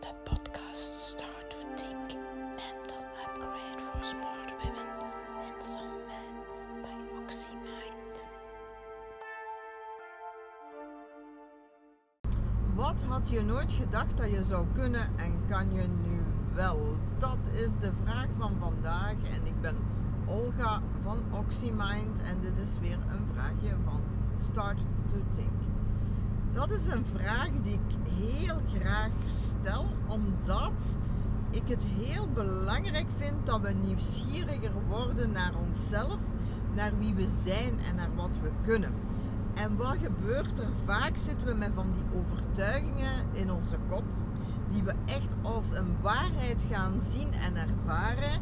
de podcast Start to Think Mental Upgrade for Smart Women and Some Men by OxyMind. Wat had je nooit gedacht dat je zou kunnen en kan je nu wel? Dat is de vraag van vandaag en ik ben Olga van OxyMind en dit is weer een vraagje van Start to Think. Dat is een vraag die ik heel graag stel, omdat ik het heel belangrijk vind dat we nieuwsgieriger worden naar onszelf, naar wie we zijn en naar wat we kunnen. En wat gebeurt er? Vaak zitten we met van die overtuigingen in onze kop, die we echt als een waarheid gaan zien en ervaren.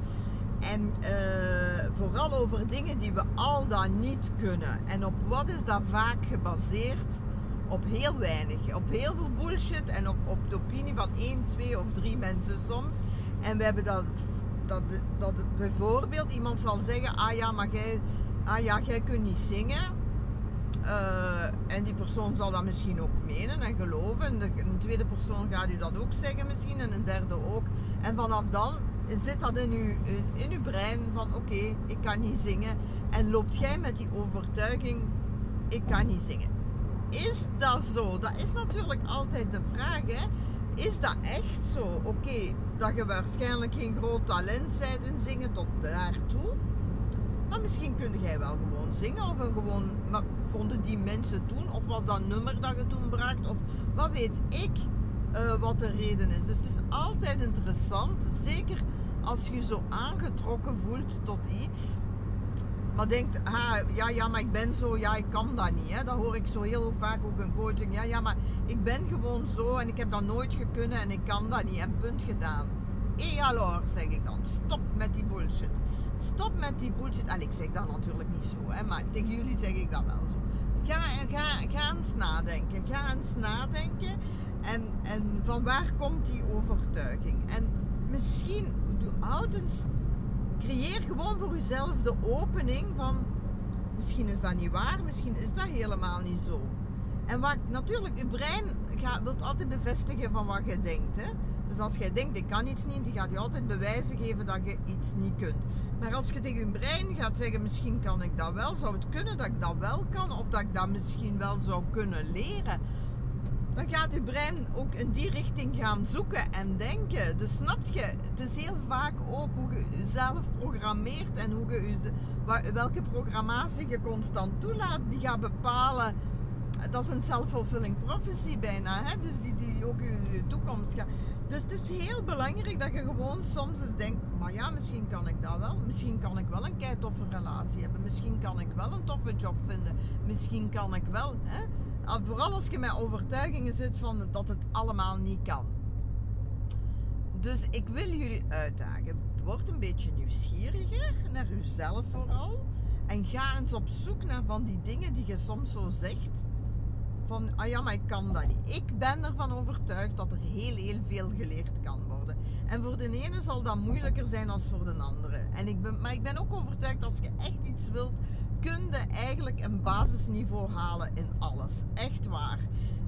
En eh, vooral over dingen die we al dan niet kunnen. En op wat is dat vaak gebaseerd? Op heel weinig. Op heel veel bullshit en op, op de opinie van één, twee of drie mensen soms. En we hebben dat, dat, dat bijvoorbeeld iemand zal zeggen, ah ja, maar jij, ah ja, jij kunt niet zingen. Uh, en die persoon zal dat misschien ook menen en geloven. En de, een tweede persoon gaat u dat ook zeggen misschien. En een derde ook. En vanaf dan zit dat in uw, in, uw brein van oké, ik kan niet zingen. En loopt jij met die overtuiging, ik kan niet zingen is dat zo? Dat is natuurlijk altijd de vraag. Hè? Is dat echt zo? Oké, dat je waarschijnlijk geen groot talent bent in zingen tot daartoe. Maar misschien kun jij wel gewoon zingen. Of een gewoon, maar vonden die mensen toen? Of was dat nummer dat je toen bracht? Of wat weet ik uh, wat de reden is. Dus het is altijd interessant. Zeker als je zo aangetrokken voelt tot iets maar denkt, ah, ja, ja, maar ik ben zo, ja, ik kan dat niet. Hè? Dat hoor ik zo heel vaak ook in coaching. Ja, ja, maar ik ben gewoon zo en ik heb dat nooit gekunnen en ik kan dat niet. En punt gedaan. Et zeg ik dan. Stop met die bullshit. Stop met die bullshit. En ik zeg dat natuurlijk niet zo, hè, maar tegen jullie zeg ik dat wel zo. Ga, ga, ga eens nadenken. Ga eens nadenken. En, en van waar komt die overtuiging? En misschien, houd eens creëer gewoon voor jezelf de opening van misschien is dat niet waar, misschien is dat helemaal niet zo. En wat natuurlijk, je brein gaat, wilt altijd bevestigen van wat je denkt. Hè? Dus als jij denkt, ik kan iets niet, die gaat je altijd bewijzen geven dat je iets niet kunt. Maar als je tegen je brein gaat zeggen, misschien kan ik dat wel, zou het kunnen dat ik dat wel kan, of dat ik dat misschien wel zou kunnen leren dan gaat uw brein ook in die richting gaan zoeken en denken. Dus snapt je, het is heel vaak ook hoe je jezelf programmeert en hoe je, welke programmatie je constant toelaat, die gaat bepalen. Dat is een self-fulfilling prophecy bijna, hè? dus die, die ook je, je toekomst gaat. Dus het is heel belangrijk dat je gewoon soms eens denkt, maar ja, misschien kan ik dat wel. Misschien kan ik wel een kei toffe relatie hebben. Misschien kan ik wel een toffe job vinden. Misschien kan ik wel. Hè? Ah, vooral als je met overtuigingen zit van dat het allemaal niet kan. Dus ik wil jullie uitdagen. Word een beetje nieuwsgieriger naar jezelf vooral. En ga eens op zoek naar van die dingen die je soms zo zegt. Van, ah ja, maar ik kan dat niet. Ik ben ervan overtuigd dat er heel, heel veel geleerd kan worden. En voor de ene zal dat moeilijker zijn dan voor de andere. En ik ben, maar ik ben ook overtuigd als je echt iets wilt, kun je eigenlijk een basisniveau halen in alles. Echt waar.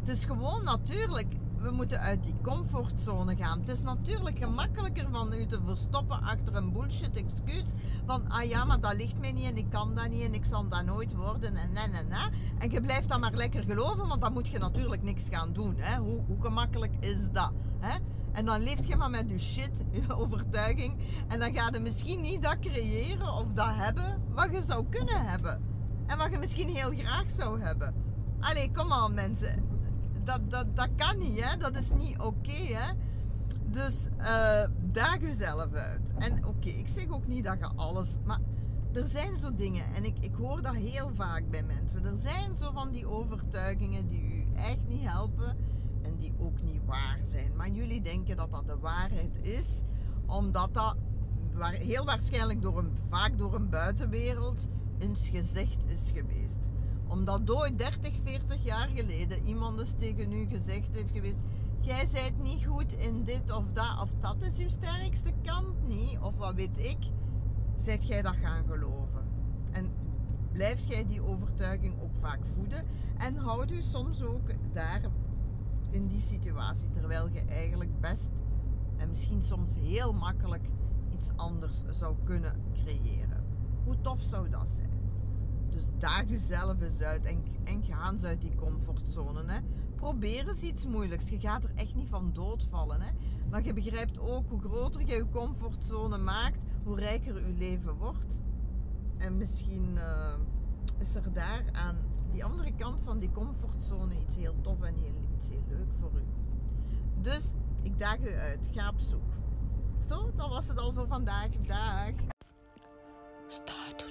Het is gewoon natuurlijk, we moeten uit die comfortzone gaan. Het is natuurlijk gemakkelijker van u te verstoppen achter een bullshit excuus van, ah ja, maar dat ligt mij niet en ik kan dat niet en ik zal dat nooit worden en en en en. En je blijft dat maar lekker geloven, want dan moet je natuurlijk niks gaan doen. Hè? Hoe, hoe gemakkelijk is dat? Hè? En dan leeft je maar met je shit, je overtuiging. En dan ga je misschien niet dat creëren of dat hebben wat je zou kunnen hebben. En wat je misschien heel graag zou hebben. Allee, kom aan mensen. Dat, dat, dat kan niet, hè. Dat is niet oké, hè. Dus uh, daag jezelf uit. En oké, ik zeg ook niet dat je alles... Maar er zijn zo dingen, en ik, ik hoor dat heel vaak bij mensen. Er zijn zo van die overtuigingen die u echt niet helpen en die ook niet waar zijn. Maar jullie denken dat dat de waarheid is, omdat dat heel waarschijnlijk door een, vaak door een buitenwereld ins gezicht is geweest. Omdat ooit 30, 40 jaar geleden iemand eens tegen u gezegd heeft geweest: Jij zijt niet goed in dit of dat, of dat is uw sterkste kant niet, of wat weet ik, zijt jij dat gaan geloven. En blijft jij die overtuiging ook vaak voeden en houd u soms ook daar in die situatie. Terwijl je eigenlijk best en misschien soms heel makkelijk iets anders zou kunnen creëren. Hoe tof zou dat zijn? Dus daag jezelf eens uit en, en ga uit die comfortzone. Hè. Probeer eens iets moeilijks. Je gaat er echt niet van doodvallen. Hè. Maar je begrijpt ook hoe groter je je comfortzone maakt, hoe rijker je leven wordt. En misschien eh, is er daar aan die andere kant van die comfortzone iets heel tof en heel, iets heel leuk voor u. Dus ik daag u uit. Ga op zoek. Zo, dat was het al voor vandaag. Dag. Start